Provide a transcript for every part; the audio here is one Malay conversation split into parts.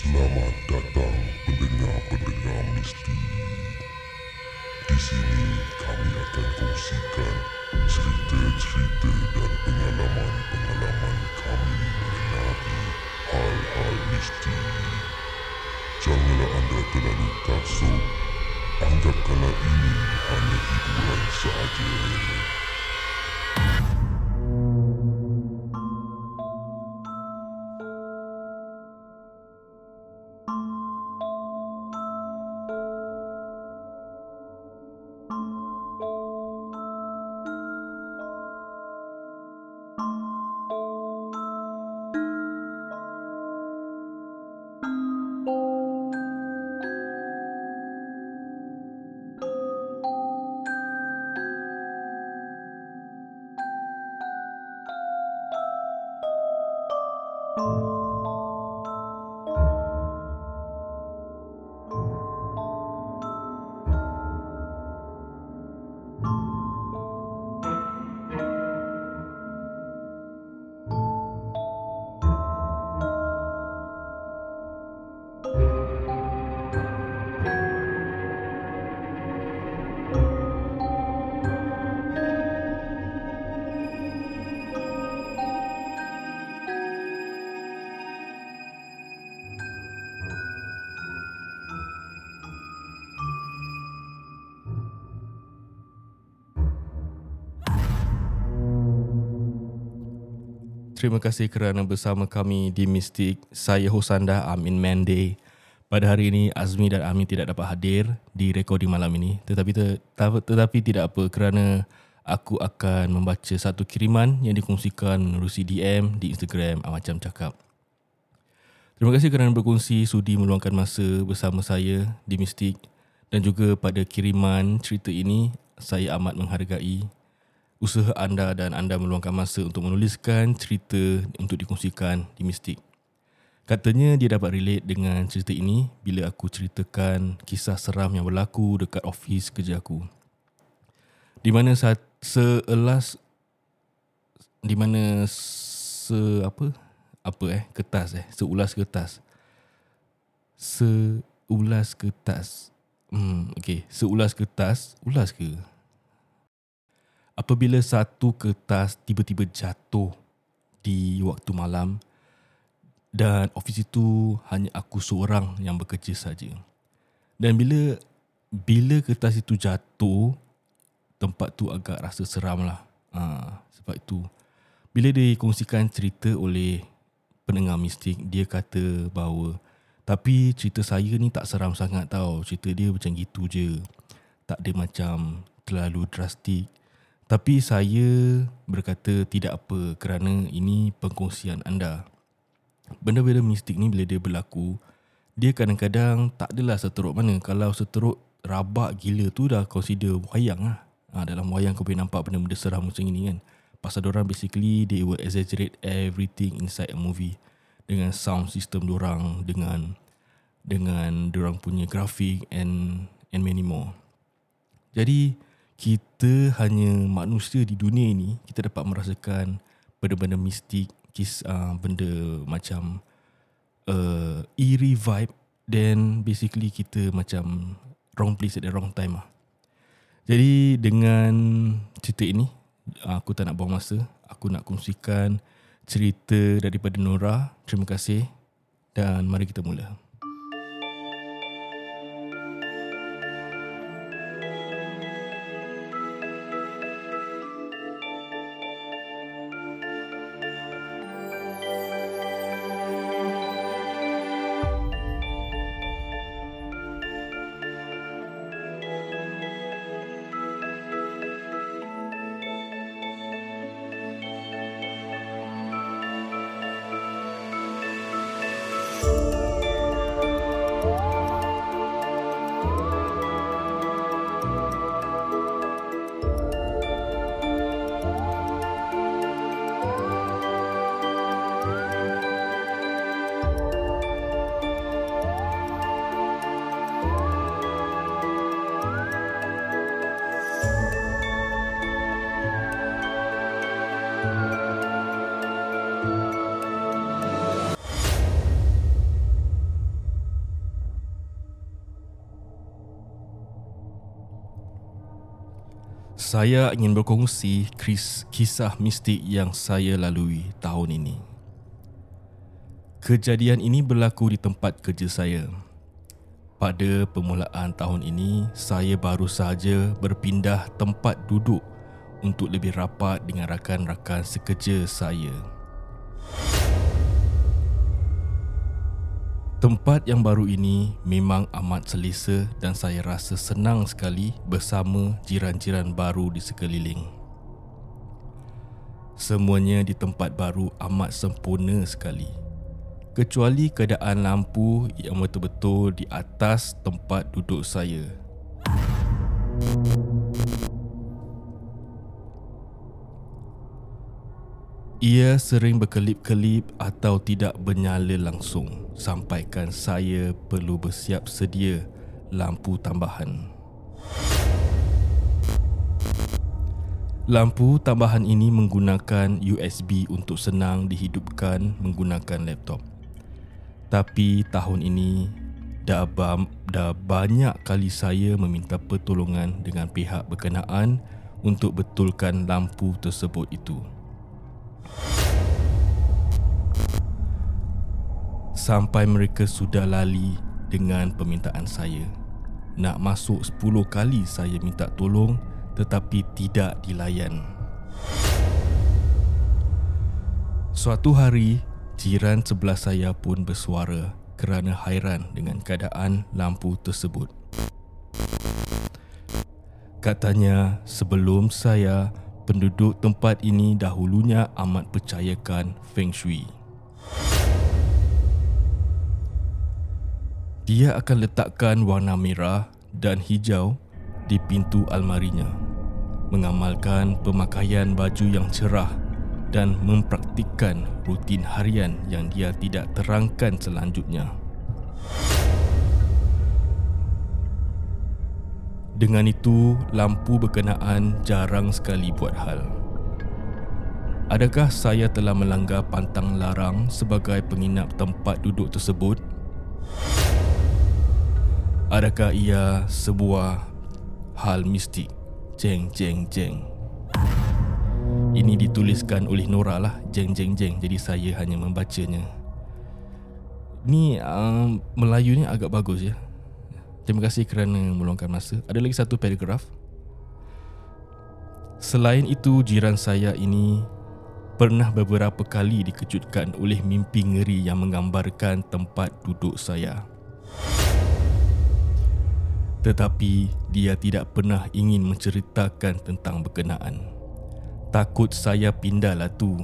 Selamat datang pendengar-pendengar misti. Di sini kami akan kongsikan cerita-cerita dan pengalaman-pengalaman kami mengenai hal-hal misti. Janganlah anda terlalu taksub. Anggapkanlah ini hanya hiburan sahaja. you Terima kasih kerana bersama kami di Mistik. Saya Hosanda Amin Mende. Pada hari ini Azmi dan Amin tidak dapat hadir di recording malam ini. Tetapi tetapi tidak apa kerana aku akan membaca satu kiriman yang dikongsikan menerusi DM di Instagram Macam Cakap. Terima kasih kerana berkongsi sudi meluangkan masa bersama saya di Mistik dan juga pada kiriman cerita ini saya amat menghargai usaha anda dan anda meluangkan masa untuk menuliskan cerita untuk dikongsikan di Mistik. Katanya dia dapat relate dengan cerita ini bila aku ceritakan kisah seram yang berlaku dekat office kerja aku. Di mana saat seelas di mana se apa? Apa eh? Kertas eh? Seulas kertas. Seulas kertas. Hmm okey. Seulas kertas ulas ke apabila satu kertas tiba-tiba jatuh di waktu malam dan ofis itu hanya aku seorang yang bekerja saja. Dan bila bila kertas itu jatuh, tempat tu agak rasa seram lah. Ha, sebab itu, bila dia kongsikan cerita oleh pendengar mistik, dia kata bahawa tapi cerita saya ni tak seram sangat tau. Cerita dia macam gitu je. Tak ada macam terlalu drastik. Tapi saya berkata tidak apa kerana ini pengkongsian anda. Benda-benda mistik ni bila dia berlaku, dia kadang-kadang tak adalah seteruk mana. Kalau seteruk rabak gila tu dah consider wayang lah. Ha, dalam wayang kau boleh nampak benda-benda seram macam ini kan. Pasal orang basically they will exaggerate everything inside a movie dengan sound system orang dengan dengan orang punya grafik and and many more. Jadi kita hanya manusia di dunia ini kita dapat merasakan benda-benda mistik kis uh, benda macam uh, eerie vibe then basically kita macam wrong place at the wrong time lah. Jadi dengan cerita ini aku tak nak buang masa aku nak kongsikan cerita daripada Nora terima kasih dan mari kita mula. Saya ingin berkongsi kisah mistik yang saya lalui tahun ini. Kejadian ini berlaku di tempat kerja saya. Pada permulaan tahun ini, saya baru sahaja berpindah tempat duduk untuk lebih rapat dengan rakan-rakan sekerja saya. Tempat yang baru ini memang amat selesa dan saya rasa senang sekali bersama jiran-jiran baru di sekeliling. Semuanya di tempat baru amat sempurna sekali. Kecuali keadaan lampu yang betul-betul di atas tempat duduk saya. Ia sering berkelip-kelip atau tidak bernyala langsung sampaikan saya perlu bersiap sedia lampu tambahan. Lampu tambahan ini menggunakan USB untuk senang dihidupkan menggunakan laptop. Tapi tahun ini dah, dah banyak kali saya meminta pertolongan dengan pihak berkenaan untuk betulkan lampu tersebut itu. Sampai mereka sudah lali dengan permintaan saya. Nak masuk 10 kali saya minta tolong tetapi tidak dilayan. Suatu hari, jiran sebelah saya pun bersuara kerana hairan dengan keadaan lampu tersebut. Katanya, sebelum saya penduduk tempat ini dahulunya amat percayakan Feng Shui. Dia akan letakkan warna merah dan hijau di pintu almarinya, mengamalkan pemakaian baju yang cerah dan mempraktikkan rutin harian yang dia tidak terangkan selanjutnya. Dengan itu, lampu berkenaan jarang sekali buat hal. Adakah saya telah melanggar pantang larang sebagai penginap tempat duduk tersebut? Adakah ia sebuah hal mistik? Jeng jeng jeng. Ini dituliskan oleh Nora lah, jeng jeng jeng. Jadi saya hanya membacanya. Ni uh, Melayu ni agak bagus ya. Terima kasih kerana meluangkan masa. Ada lagi satu paragraf. Selain itu, jiran saya ini pernah beberapa kali dikejutkan oleh mimpi ngeri yang menggambarkan tempat duduk saya. Tetapi dia tidak pernah ingin menceritakan tentang berkenaan. Takut saya pindahlah tu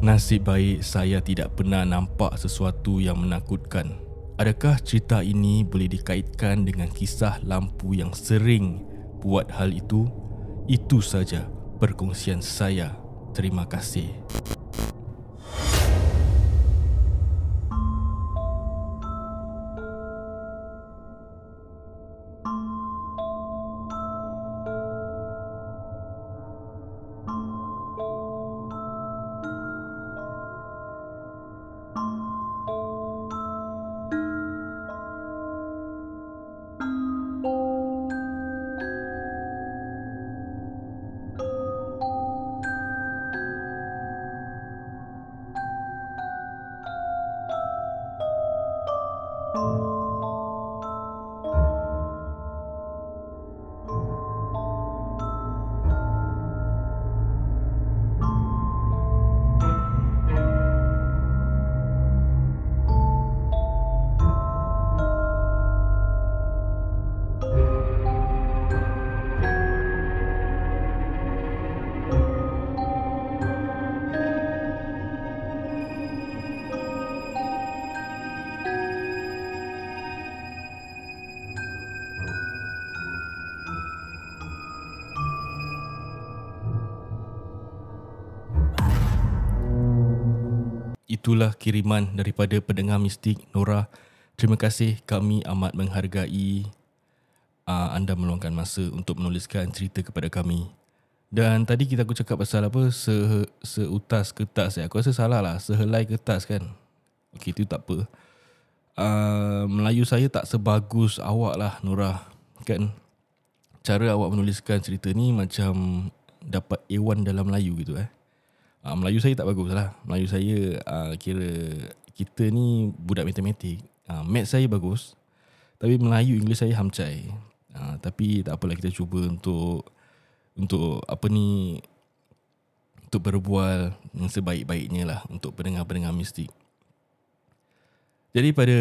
Nasib baik saya tidak pernah nampak sesuatu yang menakutkan. Adakah cerita ini boleh dikaitkan dengan kisah lampu yang sering buat hal itu? Itu saja perkongsian saya. Terima kasih. Música itulah kiriman daripada pendengar mistik Nora. Terima kasih kami amat menghargai uh, anda meluangkan masa untuk menuliskan cerita kepada kami. Dan tadi kita aku cakap pasal apa se seutas kertas ya. Aku rasa salah lah, sehelai kertas kan. Okey itu tak apa. Uh, Melayu saya tak sebagus awak lah Nora. kan cara awak menuliskan cerita ni macam dapat A1 dalam Melayu gitu eh. Uh, Melayu saya tak bagus lah. Melayu saya uh, kira kita ni budak matematik. Uh, math saya bagus. Tapi Melayu, English saya hamcai. Uh, tapi tak apalah kita cuba untuk untuk apa ni untuk berbual yang sebaik-baiknya lah untuk pendengar-pendengar mistik. Jadi pada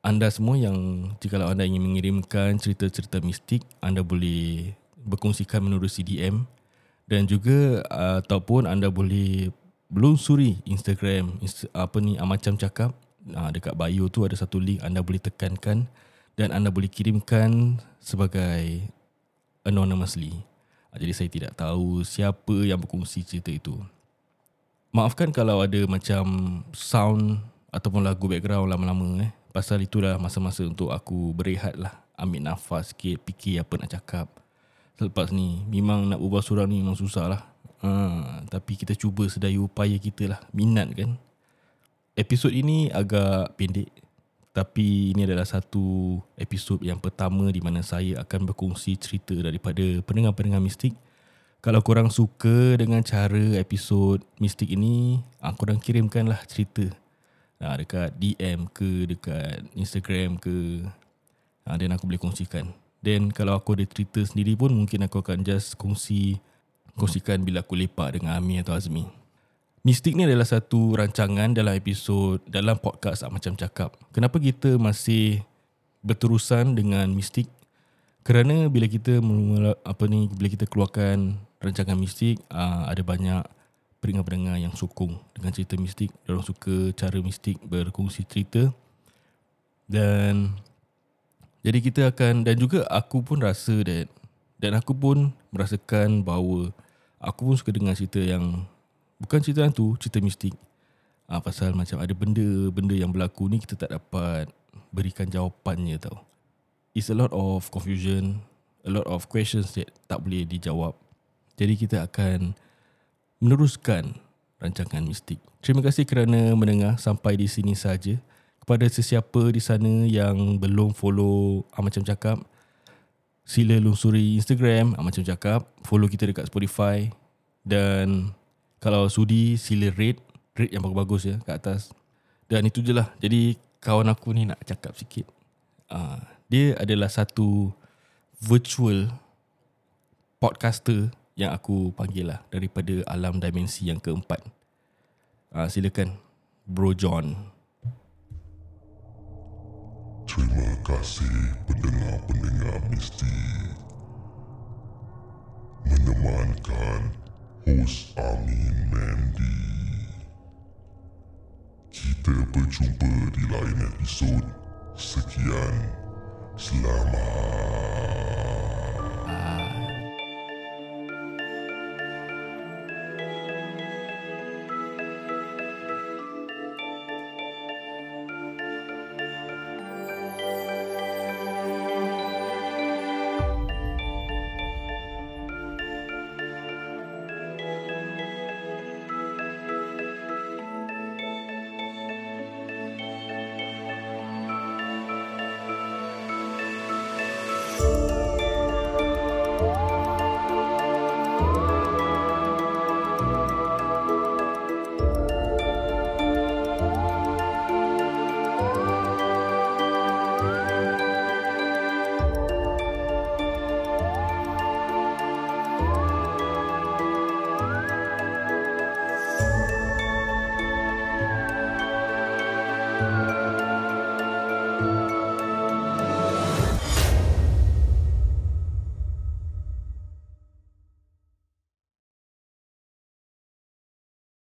anda semua yang jika anda ingin mengirimkan cerita-cerita mistik, anda boleh berkongsikan menerusi DM dan juga uh, ataupun anda boleh belusuri Instagram inst- apa ni uh, macam cakap uh, dekat bio tu ada satu link anda boleh tekankan dan anda boleh kirimkan sebagai anonymously. Uh, jadi saya tidak tahu siapa yang berkongsi cerita itu. Maafkan kalau ada macam sound ataupun lagu background lama-lama eh. Pasal itulah masa-masa untuk aku berehat lah. Ambil nafas sikit, fikir apa nak cakap. Selepas ni, memang nak ubah surah ni memang susah lah. Ha, tapi kita cuba sedaya upaya kita lah. Minat kan? Episod ini agak pendek. Tapi ini adalah satu episod yang pertama di mana saya akan berkongsi cerita daripada pendengar-pendengar mistik. Kalau korang suka dengan cara episod mistik ini, ah, korang kirimkanlah cerita ha, dekat DM ke dekat Instagram ke ha, dan aku boleh kongsikan then kalau aku ada cerita sendiri pun mungkin aku akan just kongsi kongsikan bila aku lepak dengan Ami atau Azmi Mistik ni adalah satu rancangan dalam episod dalam podcast macam cakap. Kenapa kita masih berterusan dengan mistik? Kerana bila kita apa ni bila kita keluarkan rancangan mistik, ada banyak pendengar-pendengar yang sokong dengan cerita mistik. Diorang suka cara mistik berkongsi cerita. Dan jadi kita akan dan juga aku pun rasa that dan aku pun merasakan bahawa aku pun suka dengar cerita yang bukan cerita tu, cerita mistik. Ah ha, pasal macam ada benda-benda yang berlaku ni kita tak dapat berikan jawapannya tau. It's a lot of confusion, a lot of questions that tak boleh dijawab. Jadi kita akan meneruskan rancangan mistik. Terima kasih kerana mendengar sampai di sini saja. Kepada sesiapa di sana yang belum follow Amacam Cakap, sila lungsuri Instagram Amacam Cakap, follow kita dekat Spotify dan kalau sudi sila rate, rate yang bagus-bagus ya kat atas. Dan itu je lah. Jadi kawan aku ni nak cakap sikit. Uh, dia adalah satu virtual podcaster yang aku panggil lah daripada alam dimensi yang keempat. Uh, silakan Bro John. Terima kasih pendengar-pendengar misti. Menemankan hos Amin Mandy. Kita berjumpa di lain episod. Sekian. Selamat.